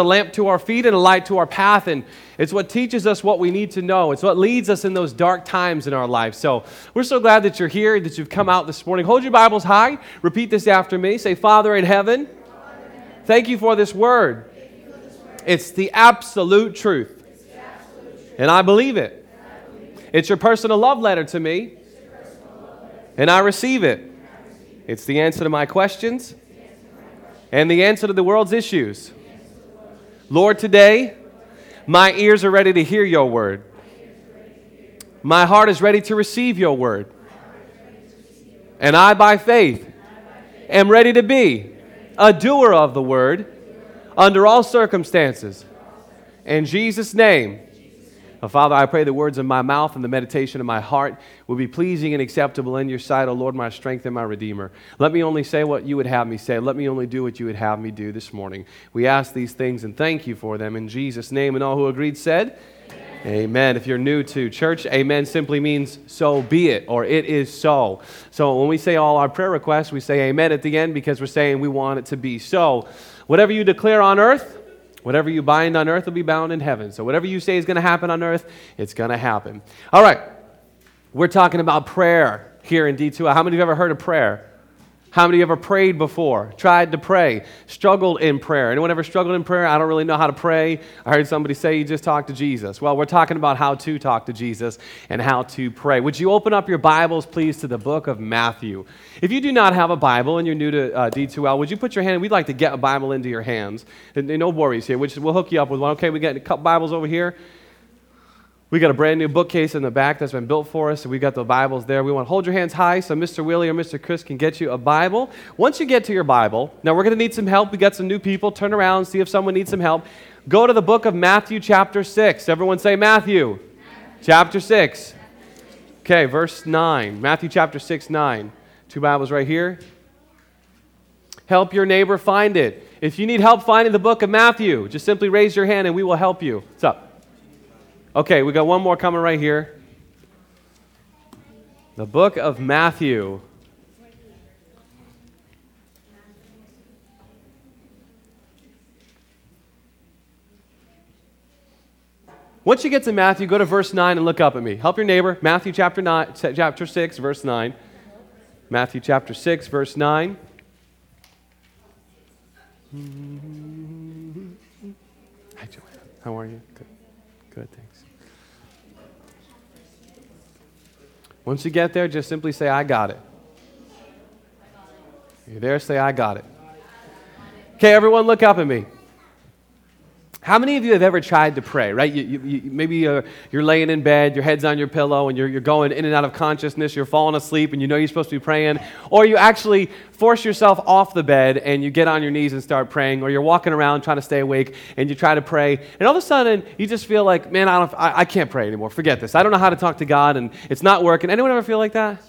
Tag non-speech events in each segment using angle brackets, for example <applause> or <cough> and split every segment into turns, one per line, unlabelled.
a lamp to our feet and a light to our path. And it's what teaches us what we need to know. It's what leads us in those dark times in our life. So we're so glad that you're here, that you've come out this morning. Hold your Bibles high. Repeat this after me. Say, Father in heaven, thank you for this word. It's the absolute truth. And I believe it. It's your personal love letter to me. And I receive it. It's the answer to my questions and the answer to the world's issues. Lord, today, my ears are ready to hear your word. My heart is ready to receive your word. And I, by faith, am ready to be a doer of the word under all circumstances. In Jesus' name, Father, I pray the words of my mouth and the meditation of my heart will be pleasing and acceptable in your sight, O Lord, my strength and my Redeemer. Let me only say what you would have me say. Let me only do what you would have me do this morning. We ask these things and thank you for them in Jesus' name. And all who agreed said, amen. If you're new to church, amen simply means so be it or it is so. So when we say all our prayer requests, we say amen at the end because we're saying we want it to be so. Whatever you declare on earth, Whatever you bind on earth will be bound in heaven. So whatever you say is going to happen on earth, it's going to happen. All right. We're talking about prayer here in D2. How many of you have ever heard of prayer? How many of you ever prayed before? Tried to pray? Struggled in prayer? Anyone ever struggled in prayer? I don't really know how to pray. I heard somebody say you just talk to Jesus. Well, we're talking about how to talk to Jesus and how to pray. Would you open up your Bibles, please, to the book of Matthew? If you do not have a Bible and you're new to uh, D2L, would you put your hand? We'd like to get a Bible into your hands. And, no worries here. We'll hook you up with one. Okay, we got a couple Bibles over here. We got a brand new bookcase in the back that's been built for us, and we got the Bibles there. We want to hold your hands high so Mr. Willie or Mr. Chris can get you a Bible. Once you get to your Bible, now we're going to need some help. We got some new people. Turn around, see if someone needs some help. Go to the book of Matthew, chapter 6. Everyone say Matthew, Matthew. chapter 6. Okay, verse 9. Matthew, chapter 6, 9. Two Bibles right here. Help your neighbor find it. If you need help finding the book of Matthew, just simply raise your hand and we will help you. What's up? Okay, we got one more coming right here. The book of Matthew. Once you get to Matthew, go to verse 9 and look up at me. Help your neighbor. Matthew chapter, nine, chapter 6, verse 9. Matthew chapter 6, verse 9. <laughs> Hi, Joanna. How are you? Good. Good, thanks. Once you get there, just simply say, I got it. You're there, say, I got it. Okay, everyone, look up at me. How many of you have ever tried to pray, right? You, you, you, maybe you're, you're, laying in bed, your head's on your pillow, and you're, you're going in and out of consciousness, you're falling asleep, and you know you're supposed to be praying. Or you actually force yourself off the bed and you get on your knees and start praying. Or you're walking around trying to stay awake and you try to pray. And all of a sudden, you just feel like, man, I, don't, I, I can't pray anymore. Forget this. I don't know how to talk to God, and it's not working. Anyone ever feel like that?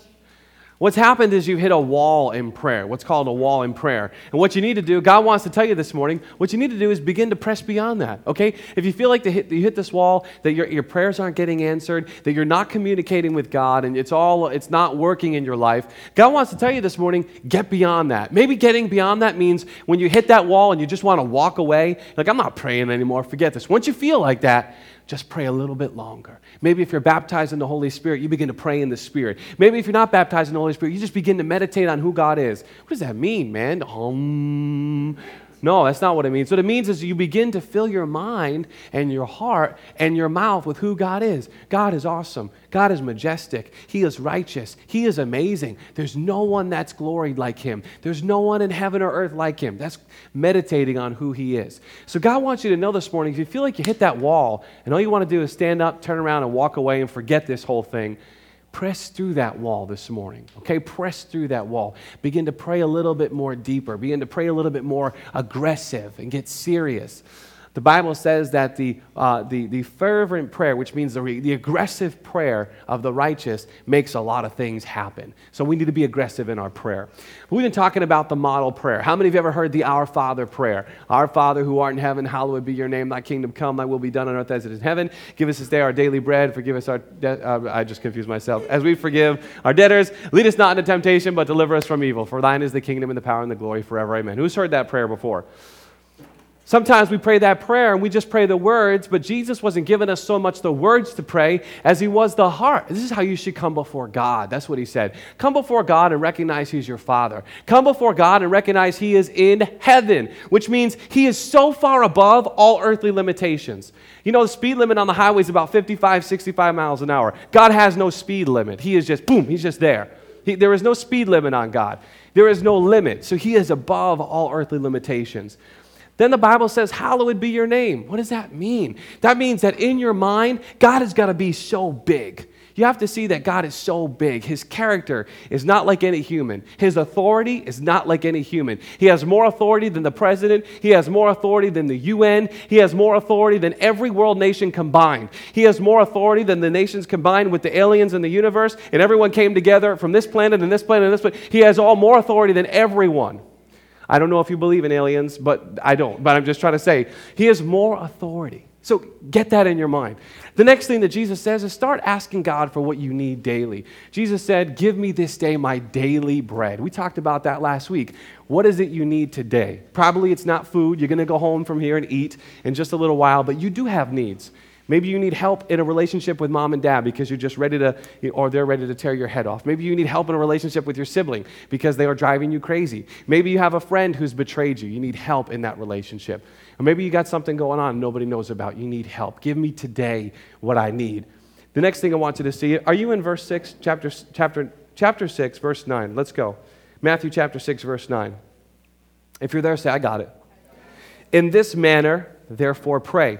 What's happened is you've hit a wall in prayer, what's called a wall in prayer. And what you need to do, God wants to tell you this morning, what you need to do is begin to press beyond that, okay? If you feel like hit, you hit this wall, that your, your prayers aren't getting answered, that you're not communicating with God, and it's all, it's not working in your life, God wants to tell you this morning, get beyond that. Maybe getting beyond that means when you hit that wall and you just want to walk away, like, I'm not praying anymore, forget this. Once you feel like that, just pray a little bit longer. Maybe if you're baptized in the Holy Spirit, you begin to pray in the Spirit. Maybe if you're not baptized in the Holy Spirit, you just begin to meditate on who God is. What does that mean, man? Um, no, that's not what it means. What it means is you begin to fill your mind and your heart and your mouth with who God is. God is awesome. God is majestic. He is righteous. He is amazing. There's no one that's gloried like him. There's no one in heaven or earth like him. That's meditating on who he is. So God wants you to know this morning if you feel like you hit that wall and all you want to do is stand up, turn around, and walk away and forget this whole thing, Press through that wall this morning, okay? Press through that wall. Begin to pray a little bit more deeper. Begin to pray a little bit more aggressive and get serious. The Bible says that the, uh, the, the fervent prayer, which means the, the aggressive prayer of the righteous, makes a lot of things happen. So we need to be aggressive in our prayer. We've been talking about the model prayer. How many of you ever heard the Our Father prayer? Our Father who art in heaven, hallowed be your name. Thy kingdom come, thy will be done on earth as it is in heaven. Give us this day our daily bread. Forgive us our debt. Uh, I just confused myself. As we forgive our debtors, lead us not into temptation, but deliver us from evil. For thine is the kingdom and the power and the glory forever. Amen. Who's heard that prayer before? Sometimes we pray that prayer and we just pray the words, but Jesus wasn't giving us so much the words to pray as he was the heart. This is how you should come before God. That's what he said. Come before God and recognize he's your Father. Come before God and recognize he is in heaven, which means he is so far above all earthly limitations. You know, the speed limit on the highway is about 55, 65 miles an hour. God has no speed limit. He is just, boom, he's just there. He, there is no speed limit on God. There is no limit. So he is above all earthly limitations. Then the Bible says, Hallowed be your name. What does that mean? That means that in your mind, God has got to be so big. You have to see that God is so big. His character is not like any human. His authority is not like any human. He has more authority than the president. He has more authority than the UN. He has more authority than every world nation combined. He has more authority than the nations combined with the aliens in the universe. And everyone came together from this planet and this planet and this planet. He has all more authority than everyone. I don't know if you believe in aliens, but I don't. But I'm just trying to say, he has more authority. So get that in your mind. The next thing that Jesus says is start asking God for what you need daily. Jesus said, Give me this day my daily bread. We talked about that last week. What is it you need today? Probably it's not food. You're going to go home from here and eat in just a little while, but you do have needs. Maybe you need help in a relationship with mom and dad because you're just ready to, or they're ready to tear your head off. Maybe you need help in a relationship with your sibling because they are driving you crazy. Maybe you have a friend who's betrayed you. You need help in that relationship. Or maybe you got something going on nobody knows about. You need help. Give me today what I need. The next thing I want you to see, are you in verse 6, chapter, chapter, chapter 6, verse 9? Let's go. Matthew chapter 6, verse 9. If you're there, say, I got it. In this manner, therefore, pray.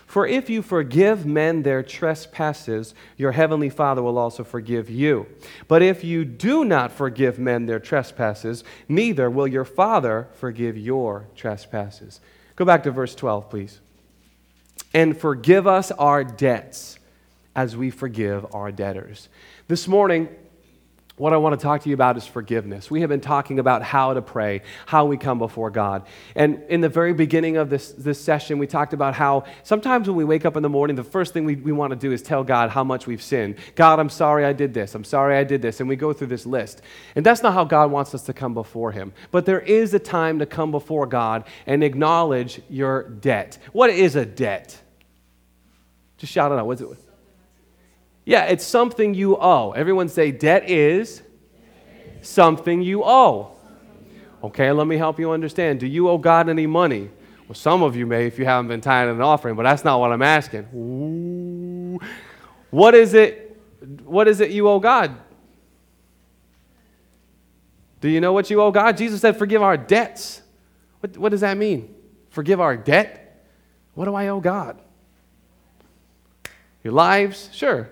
For if you forgive men their trespasses, your heavenly Father will also forgive you. But if you do not forgive men their trespasses, neither will your Father forgive your trespasses. Go back to verse 12, please. And forgive us our debts as we forgive our debtors. This morning, what I want to talk to you about is forgiveness. We have been talking about how to pray, how we come before God. And in the very beginning of this, this session, we talked about how sometimes when we wake up in the morning, the first thing we, we want to do is tell God how much we've sinned. God, I'm sorry I did this. I'm sorry I did this. And we go through this list. And that's not how God wants us to come before Him. But there is a time to come before God and acknowledge your debt. What is a debt? Just shout it out. What's it? Yeah, it's something you owe. Everyone say, debt is something you owe. Okay, let me help you understand. Do you owe God any money? Well, some of you may if you haven't been tithing an offering, but that's not what I'm asking. Ooh. What is it? What is it you owe God? Do you know what you owe God? Jesus said, forgive our debts. What, what does that mean? Forgive our debt? What do I owe God? Your lives? Sure.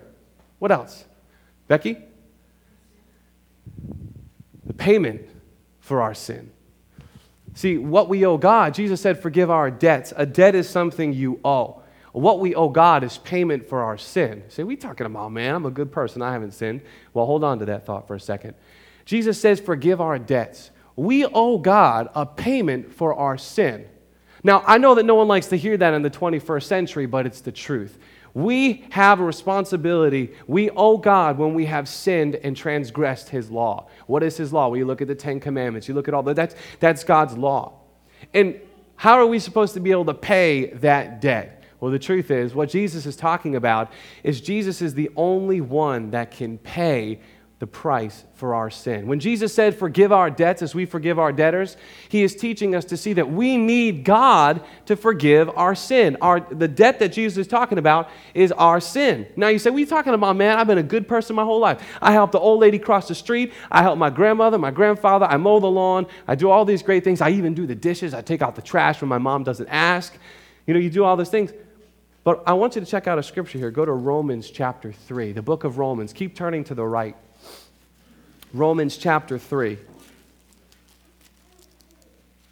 What else? Becky? The payment for our sin. See, what we owe God, Jesus said, forgive our debts. A debt is something you owe. What we owe God is payment for our sin. Say, we talking about, man, I'm a good person. I haven't sinned. Well, hold on to that thought for a second. Jesus says, forgive our debts. We owe God a payment for our sin. Now, I know that no one likes to hear that in the 21st century, but it's the truth. We have a responsibility. We owe God when we have sinned and transgressed His law. What is His law? Well, you look at the Ten Commandments, you look at all that, that's, that's God's law. And how are we supposed to be able to pay that debt? Well, the truth is, what Jesus is talking about is Jesus is the only one that can pay the price for our sin. When Jesus said, Forgive our debts as we forgive our debtors, he is teaching us to see that we need God to forgive our sin. Our, the debt that Jesus is talking about is our sin. Now you say, What are you talking about, man? I've been a good person my whole life. I helped the old lady cross the street. I help my grandmother, my grandfather. I mow the lawn. I do all these great things. I even do the dishes. I take out the trash when my mom doesn't ask. You know, you do all those things. But I want you to check out a scripture here. Go to Romans chapter 3, the book of Romans. Keep turning to the right. Romans chapter 3.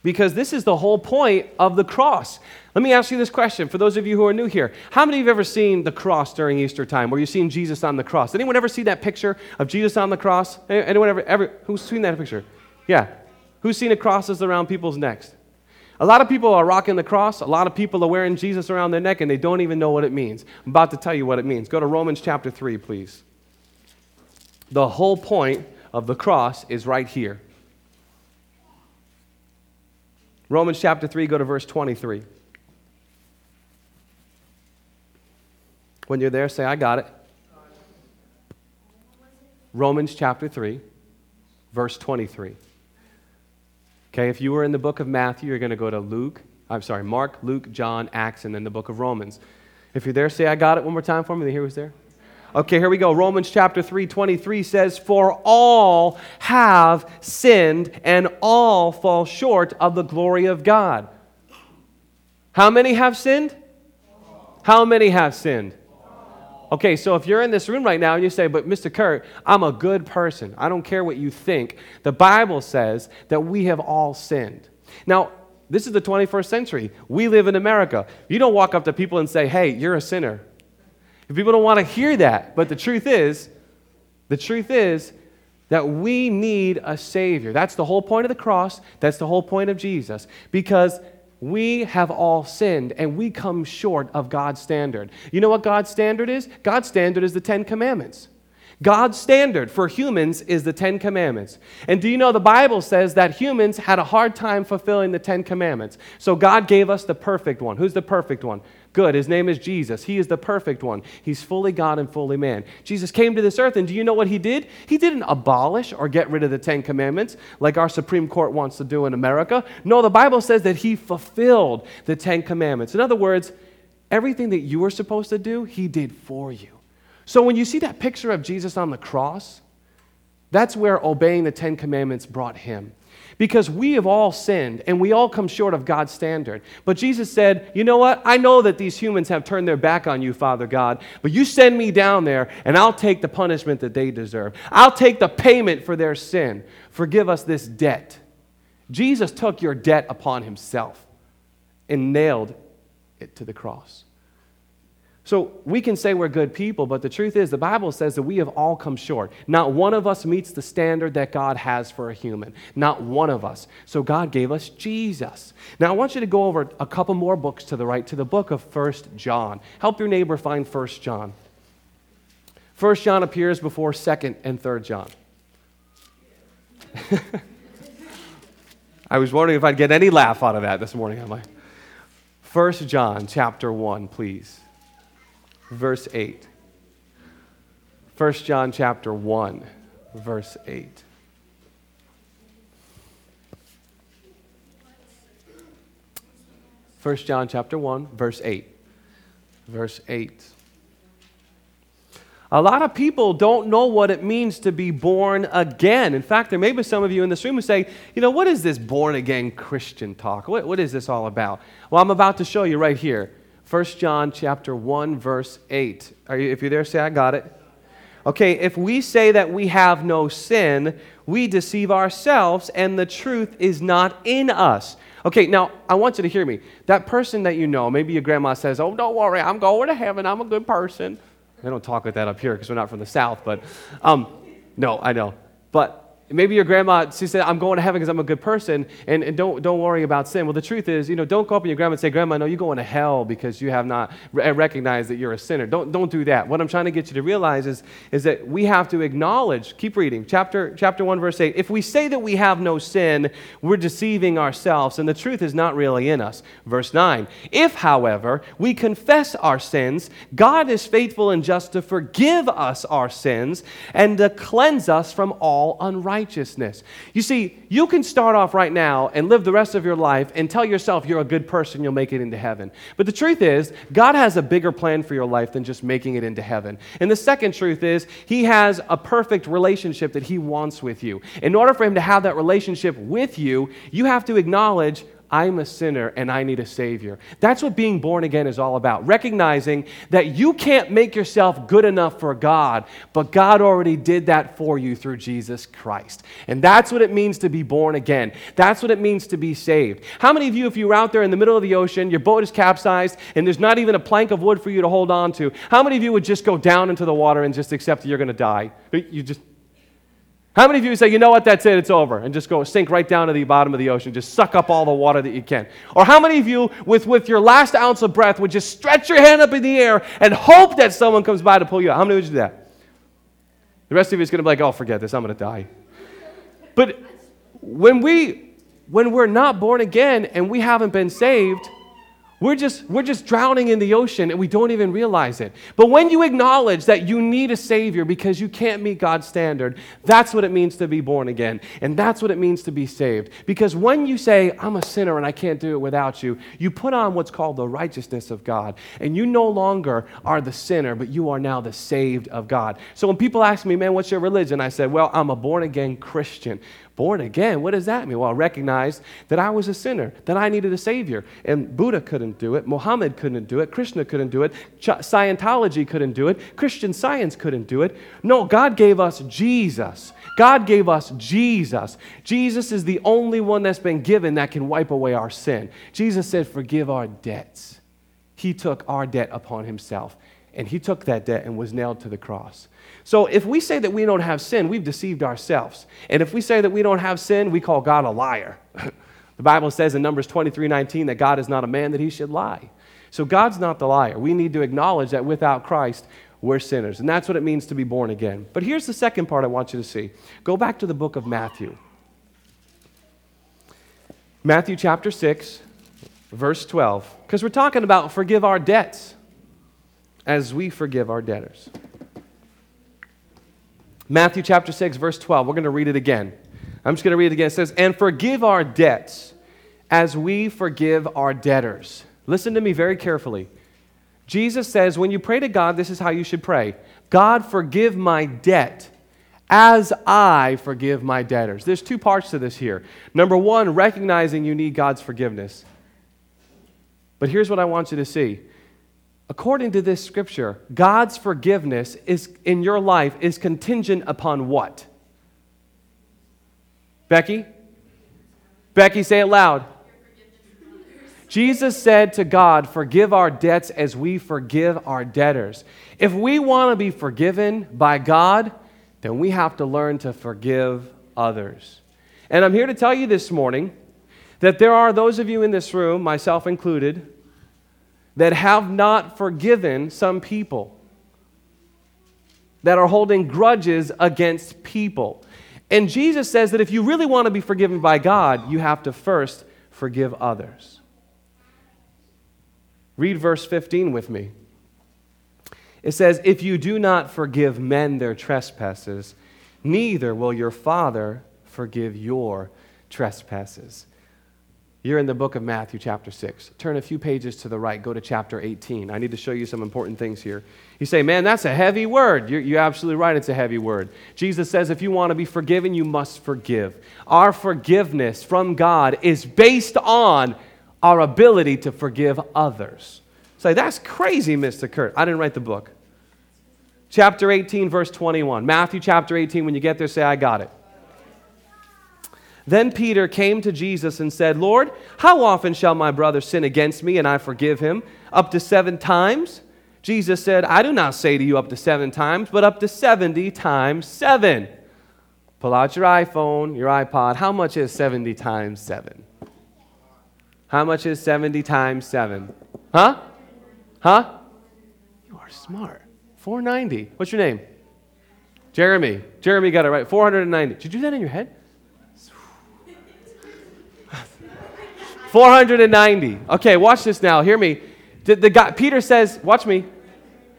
because this is the whole point of the cross. Let me ask you this question for those of you who are new here. How many of you have ever seen the cross during Easter time where you've seen Jesus on the cross? Anyone ever see that picture of Jesus on the cross? Anyone ever, ever who's seen that picture? Yeah. Who's seen the crosses around people's necks? A lot of people are rocking the cross. A lot of people are wearing Jesus around their neck and they don't even know what it means. I'm about to tell you what it means. Go to Romans chapter 3, please. The whole point of the cross is right here. Romans chapter 3, go to verse 23. When you're there, say, I got it. Romans chapter 3, verse 23. Okay, if you were in the book of Matthew, you're going to go to Luke, I'm sorry, Mark, Luke, John, Acts, and then the book of Romans. If you're there, say, I got it one more time for me. The was there. Okay, here we go. Romans chapter 3, 23 says, For all have sinned and all fall short of the glory of God. How many have sinned? How many have sinned? Okay, so if you're in this room right now and you say, But Mr. Kurt, I'm a good person, I don't care what you think, the Bible says that we have all sinned. Now, this is the 21st century. We live in America. You don't walk up to people and say, Hey, you're a sinner. People don't want to hear that, but the truth is, the truth is that we need a Savior. That's the whole point of the cross. That's the whole point of Jesus. Because we have all sinned and we come short of God's standard. You know what God's standard is? God's standard is the Ten Commandments. God's standard for humans is the Ten Commandments. And do you know the Bible says that humans had a hard time fulfilling the Ten Commandments? So God gave us the perfect one. Who's the perfect one? Good. His name is Jesus. He is the perfect one. He's fully God and fully man. Jesus came to this earth, and do you know what he did? He didn't abolish or get rid of the Ten Commandments like our Supreme Court wants to do in America. No, the Bible says that he fulfilled the Ten Commandments. In other words, everything that you were supposed to do, he did for you. So when you see that picture of Jesus on the cross, that's where obeying the Ten Commandments brought him. Because we have all sinned and we all come short of God's standard. But Jesus said, You know what? I know that these humans have turned their back on you, Father God, but you send me down there and I'll take the punishment that they deserve. I'll take the payment for their sin. Forgive us this debt. Jesus took your debt upon himself and nailed it to the cross. So we can say we're good people, but the truth is, the Bible says that we have all come short. Not one of us meets the standard that God has for a human. Not one of us. So God gave us Jesus. Now I want you to go over a couple more books to the right, to the book of First John. Help your neighbor find First John. First John appears before Second and Third John. <laughs> I was wondering if I'd get any laugh out of that this morning. Am I? First John chapter 1, please verse 8. 1 John chapter 1, verse 8. First John chapter 1, verse 8. Verse 8. A lot of people don't know what it means to be born again. In fact, there may be some of you in this room who say, you know, what is this born again Christian talk? What, what is this all about? Well, I'm about to show you right here. 1 John chapter 1 verse 8. Are you if you're there say I got it. Okay, if we say that we have no sin, we deceive ourselves and the truth is not in us. Okay, now I want you to hear me. That person that you know, maybe your grandma says, "Oh, don't worry, I'm going to heaven. I'm a good person." They don't talk like that up here because we're not from the south, but um, no, I know. But Maybe your grandma, she said, I'm going to heaven because I'm a good person, and, and don't, don't worry about sin. Well, the truth is, you know, don't go up to your grandma and say, Grandma, no, you're going to hell because you have not re- uh, recognized that you're a sinner. Don't, don't do that. What I'm trying to get you to realize is, is that we have to acknowledge, keep reading, chapter, chapter 1, verse 8. If we say that we have no sin, we're deceiving ourselves, and the truth is not really in us. Verse 9. If, however, we confess our sins, God is faithful and just to forgive us our sins and to cleanse us from all unrighteousness righteousness. You see, you can start off right now and live the rest of your life and tell yourself you're a good person, you'll make it into heaven. But the truth is, God has a bigger plan for your life than just making it into heaven. And the second truth is, He has a perfect relationship that He wants with you. In order for Him to have that relationship with you, you have to acknowledge I'm a sinner and I need a Savior. That's what being born again is all about. Recognizing that you can't make yourself good enough for God, but God already did that for you through Jesus Christ. And that's what it means to be born again. That's what it means to be saved. How many of you, if you were out there in the middle of the ocean, your boat is capsized, and there's not even a plank of wood for you to hold on to, how many of you would just go down into the water and just accept that you're going to die? You just how many of you say, you know what, that's it, it's over, and just go sink right down to the bottom of the ocean, just suck up all the water that you can? Or how many of you, with, with your last ounce of breath, would just stretch your hand up in the air and hope that someone comes by to pull you out? How many would do that? The rest of you is going to be like, oh, forget this, I'm going to die. But when, we, when we're not born again and we haven't been saved, we're just, we're just drowning in the ocean and we don't even realize it. But when you acknowledge that you need a Savior because you can't meet God's standard, that's what it means to be born again. And that's what it means to be saved. Because when you say, I'm a sinner and I can't do it without you, you put on what's called the righteousness of God. And you no longer are the sinner, but you are now the saved of God. So when people ask me, man, what's your religion? I said, well, I'm a born again Christian. Born again, what does that mean? Well, I recognized that I was a sinner, that I needed a Savior. And Buddha couldn't do it, Muhammad couldn't do it, Krishna couldn't do it, Scientology couldn't do it, Christian science couldn't do it. No, God gave us Jesus. God gave us Jesus. Jesus is the only one that's been given that can wipe away our sin. Jesus said, Forgive our debts. He took our debt upon himself, and he took that debt and was nailed to the cross. So if we say that we don't have sin, we've deceived ourselves. And if we say that we don't have sin, we call God a liar. <laughs> the Bible says in Numbers 23 19 that God is not a man that he should lie. So God's not the liar. We need to acknowledge that without Christ, we're sinners. And that's what it means to be born again. But here's the second part I want you to see go back to the book of Matthew. Matthew chapter 6, verse 12. Because we're talking about forgive our debts as we forgive our debtors. Matthew chapter 6, verse 12. We're going to read it again. I'm just going to read it again. It says, And forgive our debts as we forgive our debtors. Listen to me very carefully. Jesus says, when you pray to God, this is how you should pray God, forgive my debt as I forgive my debtors. There's two parts to this here. Number one, recognizing you need God's forgiveness. But here's what I want you to see according to this scripture, God's forgiveness is in your life is contingent upon what? Becky? Becky, say it loud. Jesus said to God, Forgive our debts as we forgive our debtors. If we want to be forgiven by God, then we have to learn to forgive others. And I'm here to tell you this morning that there are those of you in this room, myself included, that have not forgiven some people, that are holding grudges against people. And Jesus says that if you really want to be forgiven by God, you have to first forgive others. Read verse 15 with me. It says, If you do not forgive men their trespasses, neither will your Father forgive your trespasses. You're in the book of Matthew, chapter 6. Turn a few pages to the right, go to chapter 18. I need to show you some important things here. You say, man, that's a heavy word. You're, you're, absolutely right, it's a heavy word. Jesus says, if you want to be forgiven, you must forgive. Our forgiveness from God is based on our ability to forgive others. Say, that's crazy, Mr. Kurt. I didn't write the book. Chapter 18, verse 21. Matthew chapter 18, when you get there, say, I got it. Then Peter came to Jesus and said, Lord, how often shall my brother sin against me and I forgive him? Up to seven times? Jesus said, I do not say to you up to seven times, but up to 70 times seven. Pull out your iPhone, your iPod. How much is 70 times seven? How much is 70 times seven? Huh? Huh? You are smart. 490. What's your name? Jeremy. Jeremy got it right. 490. Did you do that in your head? 490. Okay, watch this now. Hear me. The, the guy, Peter says, watch me.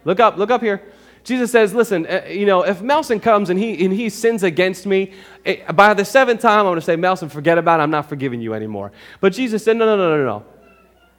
Look up, look up here. Jesus says, listen, uh, you know, if Melson comes and he, and he sins against me, it, eh, by the seventh time, I'm going to say, Melson, forget about it. I'm not forgiving you anymore. But Jesus said, no, no, no, no, no.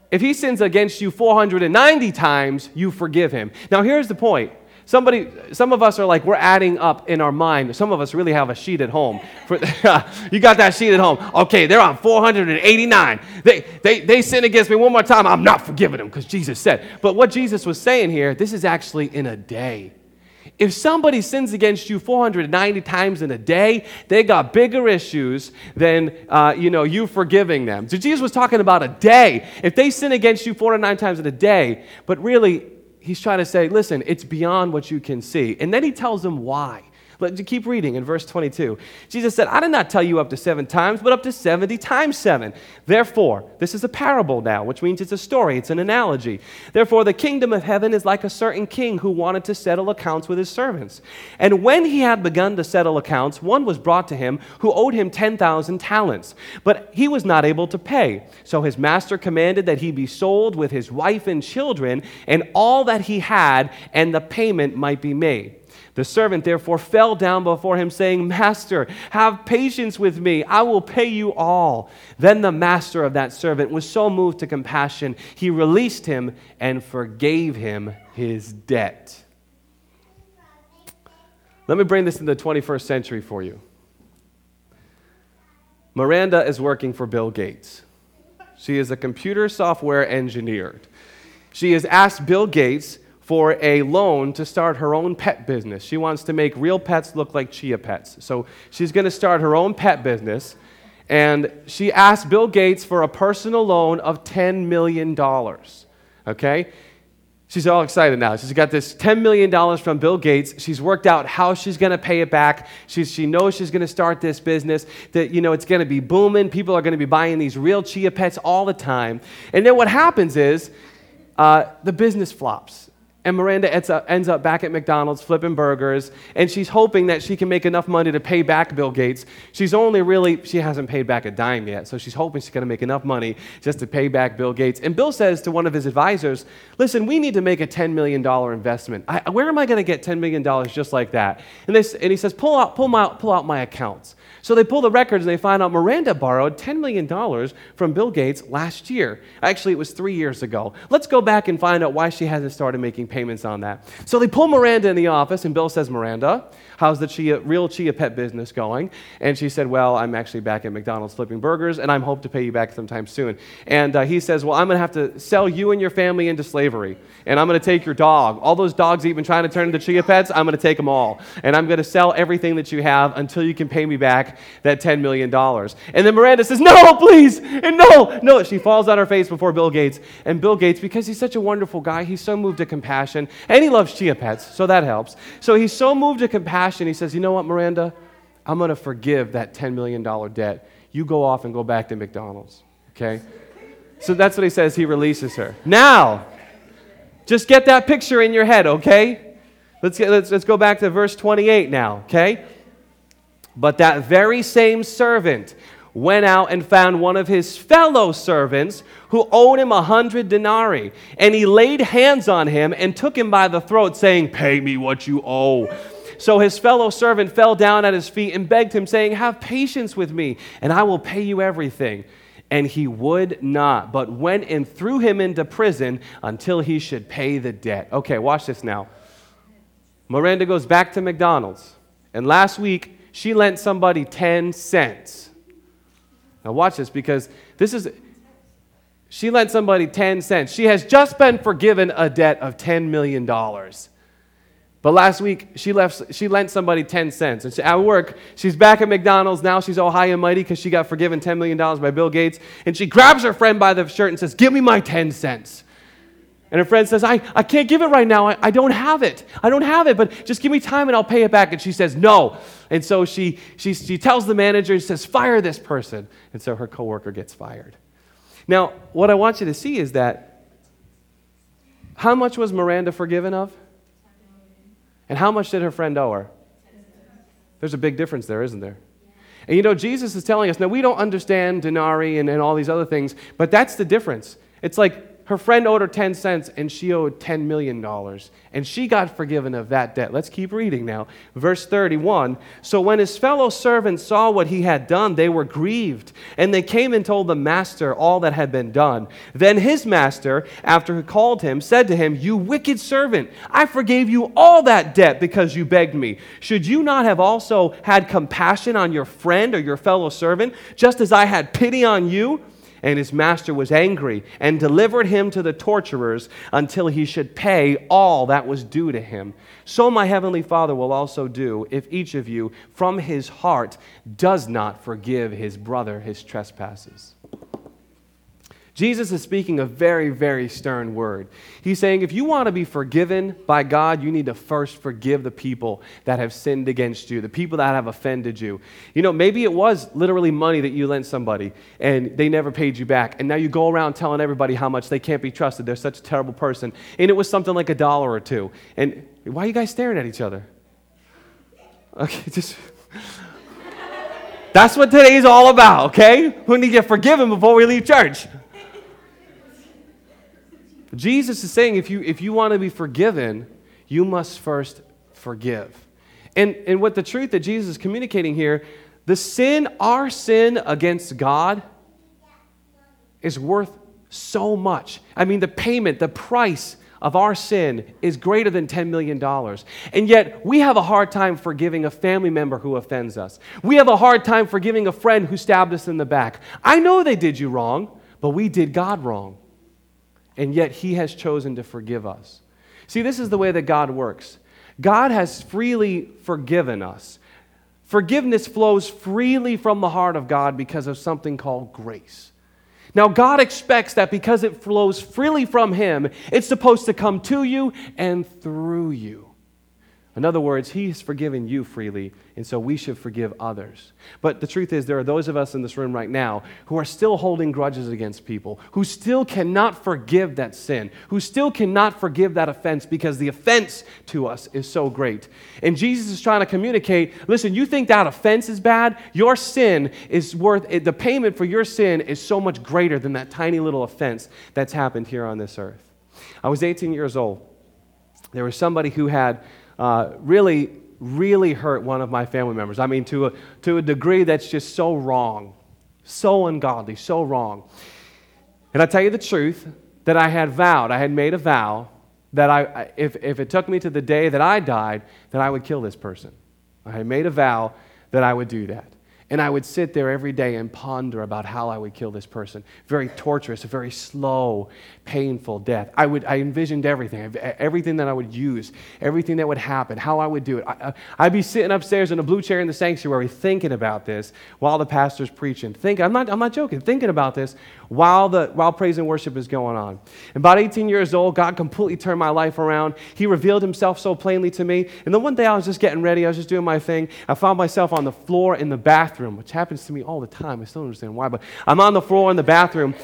If he sins against you 490 times, you forgive him. Now, here's the point Somebody, some of us are like, we're adding up in our mind. Some of us really have a sheet at home. For, <laughs> you got that sheet at home. Okay, they're on 489. They, they, they sin against me one more time. I'm not forgiving them because Jesus said. But what Jesus was saying here, this is actually in a day. If somebody sins against you 490 times in a day, they got bigger issues than uh, you know you forgiving them. So Jesus was talking about a day. If they sin against you 409 times in a day, but really he's trying to say, listen, it's beyond what you can see. And then he tells them why. But keep reading in verse 22. Jesus said, I did not tell you up to seven times, but up to 70 times seven. Therefore, this is a parable now, which means it's a story, it's an analogy. Therefore, the kingdom of heaven is like a certain king who wanted to settle accounts with his servants. And when he had begun to settle accounts, one was brought to him who owed him 10,000 talents. But he was not able to pay. So his master commanded that he be sold with his wife and children and all that he had, and the payment might be made. The servant therefore fell down before him, saying, Master, have patience with me. I will pay you all. Then the master of that servant was so moved to compassion, he released him and forgave him his debt. Let me bring this in the 21st century for you. Miranda is working for Bill Gates. She is a computer software engineer. She has asked Bill Gates for a loan to start her own pet business. She wants to make real pets look like chia pets. So she's going to start her own pet business. And she asked Bill Gates for a personal loan of $10 million. Okay? She's all excited now. She's got this $10 million from Bill Gates. She's worked out how she's going to pay it back. She's, she knows she's going to start this business, that, you know, it's going to be booming. People are going to be buying these real chia pets all the time. And then what happens is uh, the business flops. And Miranda ends up, ends up back at McDonald's flipping burgers, and she's hoping that she can make enough money to pay back Bill Gates. She's only really, she hasn't paid back a dime yet, so she's hoping she's going to make enough money just to pay back Bill Gates. And Bill says to one of his advisors, Listen, we need to make a $10 million investment. I, where am I going to get $10 million just like that? And, this, and he says, pull out, pull, my, pull out my accounts. So they pull the records and they find out Miranda borrowed $10 million from Bill Gates last year. Actually, it was three years ago. Let's go back and find out why she hasn't started making payments on that. So they pull Miranda in the office, and Bill says, Miranda, how's the chia, real chia pet business going? And she said, Well, I'm actually back at McDonald's flipping burgers, and I'm hope to pay you back sometime soon. And uh, he says, Well, I'm going to have to sell you and your family into slavery, and I'm going to take your dog. All those dogs you've been trying to turn into chia pets, I'm going to take them all. And I'm going to sell everything that you have until you can pay me back that $10 million. And then Miranda says, No, please, and no, no. She falls on her face before Bill Gates. And Bill Gates, because he's such a wonderful guy, he's so moved to compassion, and he loves chia pets, so that helps. So he's so moved to compassion, he says, You know what, Miranda? I'm going to forgive that $10 million debt. You go off and go back to McDonald's, okay? So that's what he says. He releases her. Now, just get that picture in your head, okay? Let's, get, let's, let's go back to verse 28 now, okay? But that very same servant went out and found one of his fellow servants who owed him a hundred denarii. And he laid hands on him and took him by the throat, saying, Pay me what you owe. So his fellow servant fell down at his feet and begged him, saying, Have patience with me, and I will pay you everything. And he would not, but went and threw him into prison until he should pay the debt. Okay, watch this now. Miranda goes back to McDonald's. And last week, she lent somebody 10 cents. Now, watch this because this is, she lent somebody 10 cents. She has just been forgiven a debt of $10 million. But last week, she, left, she lent somebody 10 cents. And she, at work, she's back at McDonald's. Now she's all high and mighty because she got forgiven $10 million by Bill Gates. And she grabs her friend by the shirt and says, Give me my 10 cents. And her friend says, I, I can't give it right now. I, I don't have it. I don't have it, but just give me time and I'll pay it back. And she says, No. And so she, she, she tells the manager, and says, Fire this person. And so her coworker gets fired. Now, what I want you to see is that how much was Miranda forgiven of? And how much did her friend owe her? There's a big difference there, isn't there? And you know, Jesus is telling us now we don't understand denarii and, and all these other things, but that's the difference. It's like her friend owed her 10 cents and she owed $10 million. And she got forgiven of that debt. Let's keep reading now. Verse 31 So when his fellow servants saw what he had done, they were grieved. And they came and told the master all that had been done. Then his master, after he called him, said to him, You wicked servant, I forgave you all that debt because you begged me. Should you not have also had compassion on your friend or your fellow servant, just as I had pity on you? And his master was angry and delivered him to the torturers until he should pay all that was due to him. So my heavenly Father will also do if each of you from his heart does not forgive his brother his trespasses. Jesus is speaking a very, very stern word. He's saying, if you want to be forgiven by God, you need to first forgive the people that have sinned against you, the people that have offended you. You know, maybe it was literally money that you lent somebody and they never paid you back. And now you go around telling everybody how much they can't be trusted. They're such a terrible person. And it was something like a dollar or two. And why are you guys staring at each other? Okay, <laughs> just. That's what today's all about, okay? We need to get forgiven before we leave church. Jesus is saying if you, if you want to be forgiven, you must first forgive. And, and what the truth that Jesus is communicating here, the sin, our sin against God, is worth so much. I mean, the payment, the price of our sin is greater than $10 million. And yet, we have a hard time forgiving a family member who offends us. We have a hard time forgiving a friend who stabbed us in the back. I know they did you wrong, but we did God wrong and yet He has chosen to forgive us. See, this is the way that God works God has freely forgiven us. Forgiveness flows freely from the heart of God because of something called grace. Now, God expects that because it flows freely from Him, it's supposed to come to you and through you. In other words, He has forgiven you freely, and so we should forgive others. But the truth is, there are those of us in this room right now who are still holding grudges against people, who still cannot forgive that sin, who still cannot forgive that offense because the offense to us is so great. And Jesus is trying to communicate listen, you think that offense is bad? Your sin is worth, it. the payment for your sin is so much greater than that tiny little offense that's happened here on this earth. I was 18 years old. There was somebody who had uh, really, really hurt one of my family members. I mean, to a, to a degree that's just so wrong, so ungodly, so wrong. And I tell you the truth that I had vowed, I had made a vow that I, if, if it took me to the day that I died, that I would kill this person. I had made a vow that I would do that. And I would sit there every day and ponder about how I would kill this person. Very torturous, a very slow, painful death. I, would, I envisioned everything, everything that I would use, everything that would happen, how I would do it. I, would be sitting upstairs in a blue chair in the sanctuary thinking about this while the pastor's preaching. Think, I'm, not, I'm not joking, thinking about this while, the, while praise and worship is going on. About 18 years old, God completely turned my life around. He revealed himself so plainly to me. And then one day I was just getting ready, I was just doing my thing. I found myself on the floor in the bathroom bathroom, which happens to me all the time. I still don't understand why, but I'm on the floor in the bathroom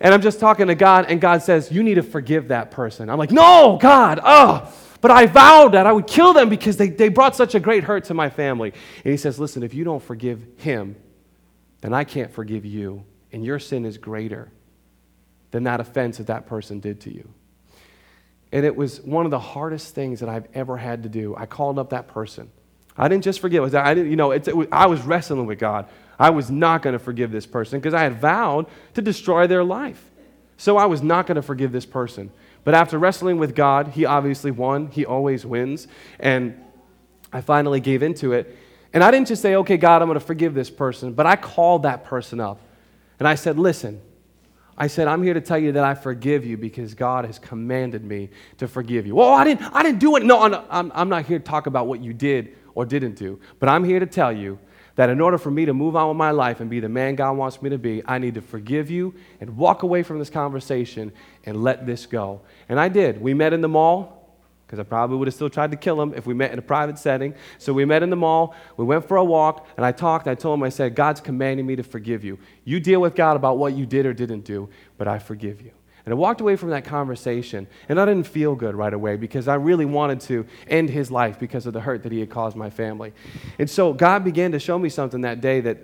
and I'm just talking to God, and God says, You need to forgive that person. I'm like, No, God, oh, but I vowed that I would kill them because they, they brought such a great hurt to my family. And He says, Listen, if you don't forgive him, then I can't forgive you, and your sin is greater than that offense that that person did to you. And it was one of the hardest things that I've ever had to do. I called up that person. I didn't just forgive. I didn't, you know, it was, I was wrestling with God. I was not going to forgive this person because I had vowed to destroy their life. So I was not going to forgive this person. But after wrestling with God, He obviously won. He always wins. And I finally gave into it. And I didn't just say, okay, God, I'm going to forgive this person, but I called that person up. And I said, listen, I said, I'm here to tell you that I forgive you because God has commanded me to forgive you. Well, I didn't, I didn't do it. No, I'm, I'm not here to talk about what you did or didn't do. But I'm here to tell you that in order for me to move on with my life and be the man God wants me to be, I need to forgive you and walk away from this conversation and let this go. And I did. We met in the mall because I probably would have still tried to kill him if we met in a private setting. So we met in the mall, we went for a walk, and I talked. I told him, I said, God's commanding me to forgive you. You deal with God about what you did or didn't do, but I forgive you. And I walked away from that conversation, and I didn't feel good right away because I really wanted to end his life because of the hurt that he had caused my family. And so God began to show me something that day that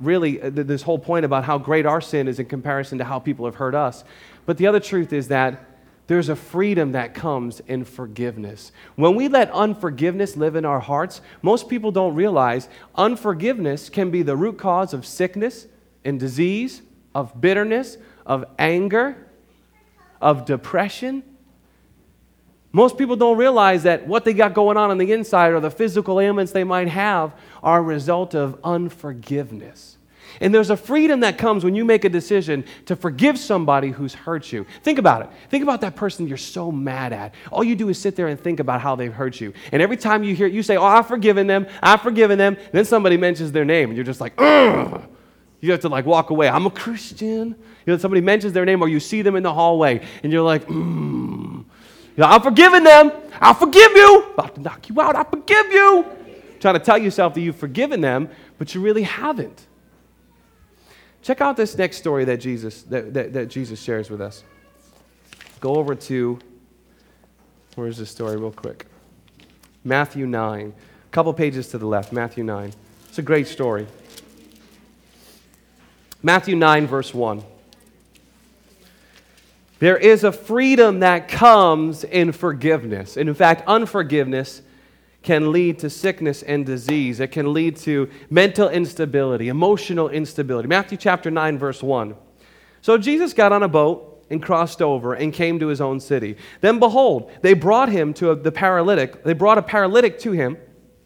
really uh, this whole point about how great our sin is in comparison to how people have hurt us. But the other truth is that there's a freedom that comes in forgiveness. When we let unforgiveness live in our hearts, most people don't realize unforgiveness can be the root cause of sickness and disease, of bitterness, of anger, of depression. Most people don't realize that what they got going on on the inside or the physical ailments they might have are a result of unforgiveness. And there's a freedom that comes when you make a decision to forgive somebody who's hurt you. Think about it. Think about that person you're so mad at. All you do is sit there and think about how they've hurt you. And every time you hear it, you say, Oh, I've forgiven them. I've forgiven them. Then somebody mentions their name, and you're just like, Ugh. You have to like walk away. I'm a Christian. You know, somebody mentions their name, or you see them in the hallway, and you're like, mm. You know, I'm forgiving them. I'll forgive you. About to knock you out. I'll forgive you. Trying to tell yourself that you've forgiven them, but you really haven't. Check out this next story that Jesus, that, that, that Jesus shares with us. Go over to, where's this story, real quick? Matthew 9. A couple pages to the left, Matthew 9. It's a great story. Matthew 9, verse 1. There is a freedom that comes in forgiveness. And in fact, unforgiveness can lead to sickness and disease. It can lead to mental instability, emotional instability. Matthew chapter 9, verse 1. So Jesus got on a boat and crossed over and came to his own city. Then behold, they brought him to a, the paralytic. They brought a paralytic to him,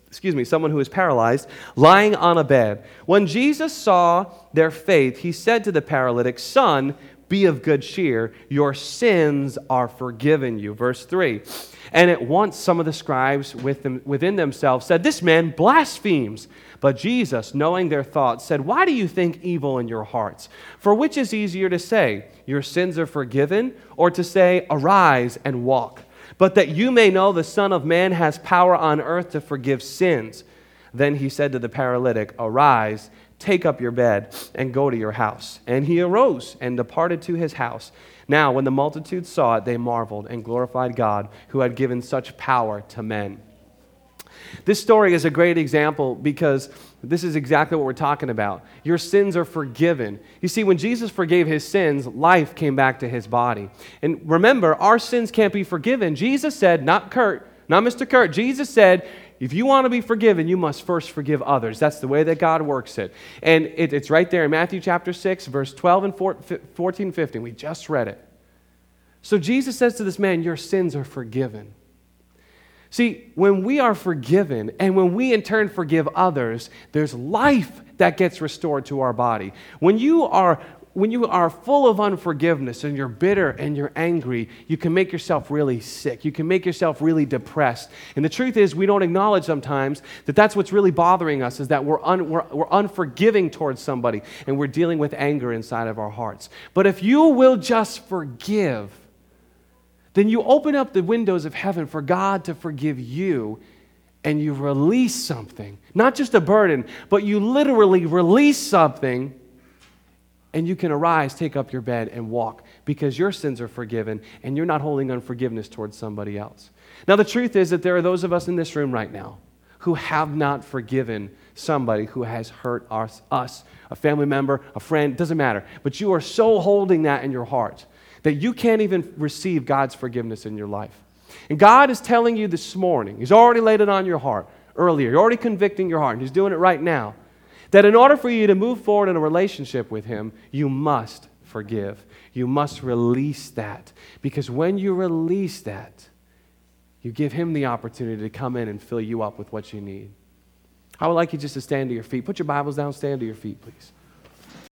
excuse me, someone who was paralyzed, lying on a bed. When Jesus saw their faith, he said to the paralytic, Son, be of good cheer, your sins are forgiven you. Verse 3. And at once some of the scribes within themselves said, This man blasphemes. But Jesus, knowing their thoughts, said, Why do you think evil in your hearts? For which is easier to say, Your sins are forgiven, or to say, Arise and walk? But that you may know the Son of Man has power on earth to forgive sins. Then he said to the paralytic, Arise Take up your bed and go to your house. And he arose and departed to his house. Now, when the multitude saw it, they marveled and glorified God who had given such power to men. This story is a great example because this is exactly what we're talking about. Your sins are forgiven. You see, when Jesus forgave his sins, life came back to his body. And remember, our sins can't be forgiven. Jesus said, not Kurt, not Mr. Kurt, Jesus said, if you want to be forgiven, you must first forgive others. That's the way that God works it. And it, it's right there in Matthew chapter 6, verse 12 and 14, 15. We just read it. So Jesus says to this man, Your sins are forgiven. See, when we are forgiven and when we in turn forgive others, there's life that gets restored to our body. When you are when you are full of unforgiveness and you're bitter and you're angry, you can make yourself really sick. You can make yourself really depressed. And the truth is, we don't acknowledge sometimes that that's what's really bothering us is that we're, un, we're, we're unforgiving towards somebody and we're dealing with anger inside of our hearts. But if you will just forgive, then you open up the windows of heaven for God to forgive you and you release something. Not just a burden, but you literally release something and you can arise, take up your bed, and walk because your sins are forgiven and you're not holding unforgiveness towards somebody else. Now, the truth is that there are those of us in this room right now who have not forgiven somebody who has hurt us, us a family member, a friend, doesn't matter. But you are so holding that in your heart that you can't even receive God's forgiveness in your life. And God is telling you this morning, He's already laid it on your heart earlier, He's already convicting your heart, and He's doing it right now that in order for you to move forward in a relationship with Him, you must forgive. You must release that. Because when you release that, you give Him the opportunity to come in and fill you up with what you need. I would like you just to stand to your feet. Put your Bibles down, stand to your feet, please.